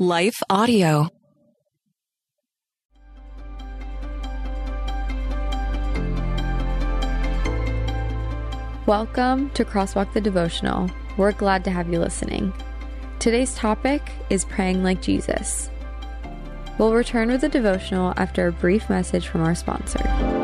Life Audio. Welcome to Crosswalk the Devotional. We're glad to have you listening. Today's topic is praying like Jesus. We'll return with the devotional after a brief message from our sponsor.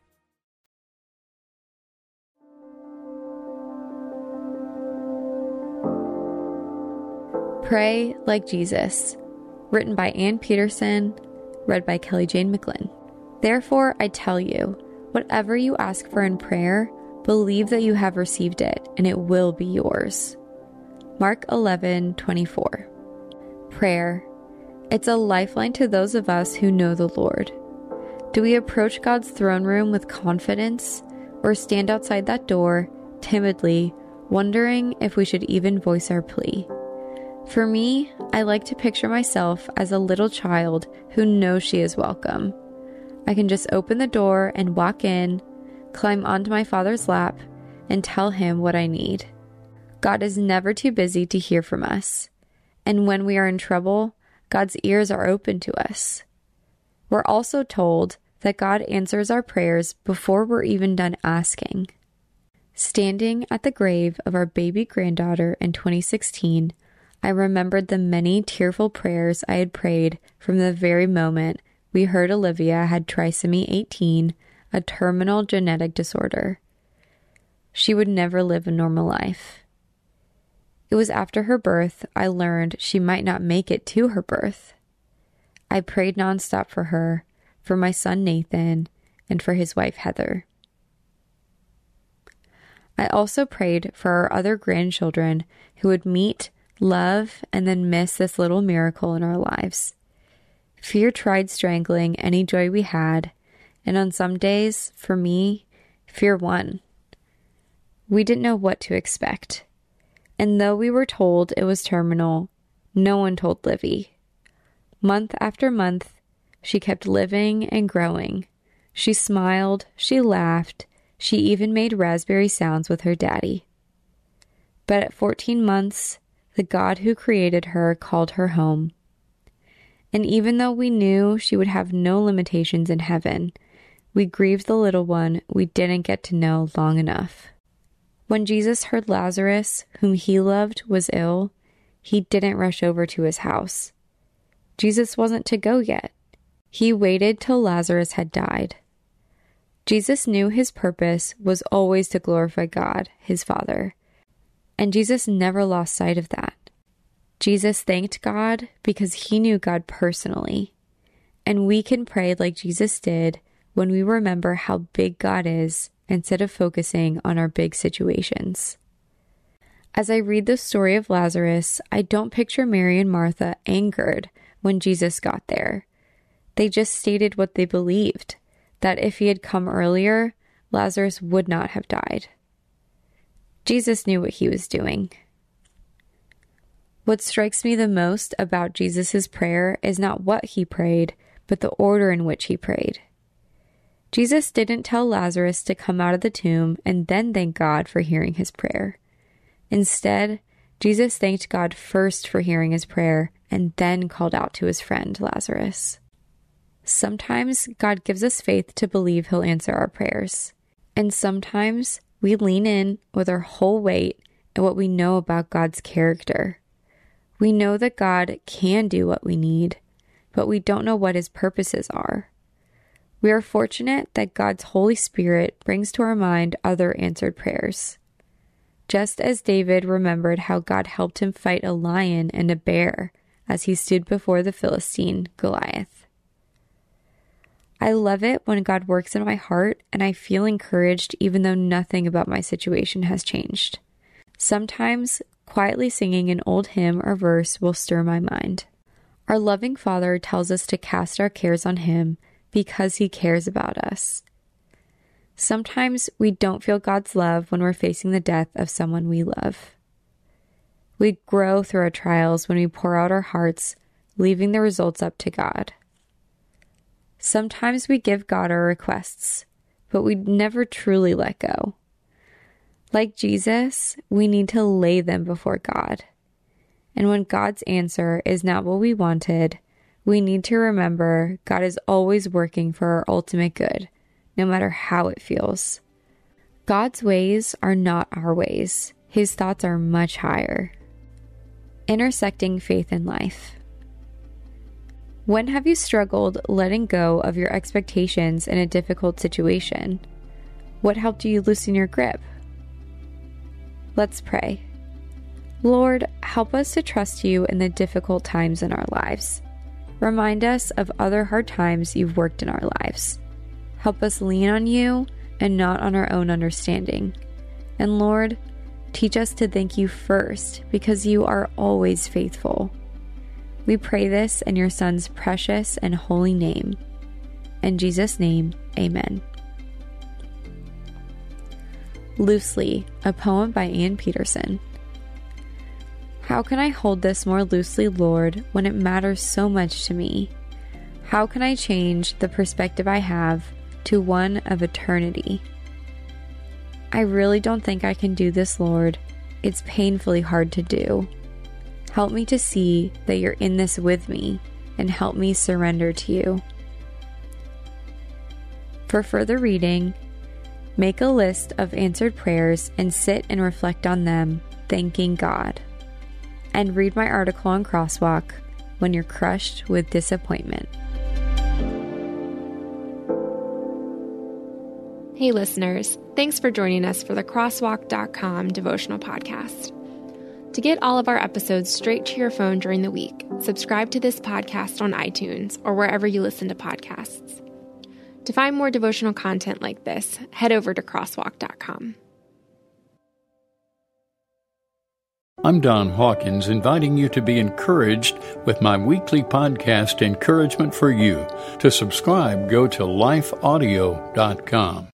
Pray Like Jesus, written by Ann Peterson, read by Kelly Jane McGlynn. Therefore, I tell you, whatever you ask for in prayer, believe that you have received it, and it will be yours. Mark 11 24. Prayer. It's a lifeline to those of us who know the Lord. Do we approach God's throne room with confidence, or stand outside that door, timidly, wondering if we should even voice our plea? For me, I like to picture myself as a little child who knows she is welcome. I can just open the door and walk in, climb onto my father's lap, and tell him what I need. God is never too busy to hear from us. And when we are in trouble, God's ears are open to us. We're also told that God answers our prayers before we're even done asking. Standing at the grave of our baby granddaughter in 2016, I remembered the many tearful prayers I had prayed from the very moment we heard Olivia had trisomy 18, a terminal genetic disorder. She would never live a normal life. It was after her birth I learned she might not make it to her birth. I prayed nonstop for her, for my son Nathan, and for his wife Heather. I also prayed for our other grandchildren who would meet love, and then miss this little miracle in our lives. Fear tried strangling any joy we had, and on some days, for me, fear won. We didn't know what to expect. And though we were told it was terminal, no one told Livy. Month after month, she kept living and growing. She smiled, she laughed, she even made raspberry sounds with her daddy. But at 14 months, the God who created her called her home. And even though we knew she would have no limitations in heaven, we grieved the little one we didn't get to know long enough. When Jesus heard Lazarus, whom he loved, was ill, he didn't rush over to his house. Jesus wasn't to go yet. He waited till Lazarus had died. Jesus knew his purpose was always to glorify God, his Father, and Jesus never lost sight of that. Jesus thanked God because he knew God personally. And we can pray like Jesus did when we remember how big God is instead of focusing on our big situations. As I read the story of Lazarus, I don't picture Mary and Martha angered when Jesus got there. They just stated what they believed that if he had come earlier, Lazarus would not have died. Jesus knew what he was doing. What strikes me the most about Jesus' prayer is not what he prayed, but the order in which he prayed. Jesus didn't tell Lazarus to come out of the tomb and then thank God for hearing his prayer. Instead, Jesus thanked God first for hearing his prayer and then called out to his friend Lazarus. Sometimes God gives us faith to believe he'll answer our prayers, and sometimes we lean in with our whole weight and what we know about God's character. We know that God can do what we need, but we don't know what his purposes are. We are fortunate that God's Holy Spirit brings to our mind other answered prayers. Just as David remembered how God helped him fight a lion and a bear as he stood before the Philistine Goliath. I love it when God works in my heart and I feel encouraged even though nothing about my situation has changed. Sometimes quietly singing an old hymn or verse will stir my mind. Our loving Father tells us to cast our cares on Him because He cares about us. Sometimes we don't feel God's love when we're facing the death of someone we love. We grow through our trials when we pour out our hearts, leaving the results up to God. Sometimes we give God our requests, but we never truly let go. Like Jesus, we need to lay them before God. And when God's answer is not what we wanted, we need to remember God is always working for our ultimate good, no matter how it feels. God's ways are not our ways, His thoughts are much higher. Intersecting faith and life. When have you struggled letting go of your expectations in a difficult situation? What helped you loosen your grip? Let's pray. Lord, help us to trust you in the difficult times in our lives. Remind us of other hard times you've worked in our lives. Help us lean on you and not on our own understanding. And Lord, teach us to thank you first because you are always faithful. We pray this in your Son's precious and holy name. In Jesus' name, amen. Loosely, a poem by Ann Peterson. How can I hold this more loosely, Lord, when it matters so much to me? How can I change the perspective I have to one of eternity? I really don't think I can do this, Lord. It's painfully hard to do. Help me to see that you're in this with me and help me surrender to you. For further reading, make a list of answered prayers and sit and reflect on them, thanking God. And read my article on Crosswalk when you're crushed with disappointment. Hey, listeners, thanks for joining us for the Crosswalk.com devotional podcast. To get all of our episodes straight to your phone during the week, subscribe to this podcast on iTunes or wherever you listen to podcasts. To find more devotional content like this, head over to crosswalk.com. I'm Don Hawkins, inviting you to be encouraged with my weekly podcast, Encouragement for You. To subscribe, go to lifeaudio.com.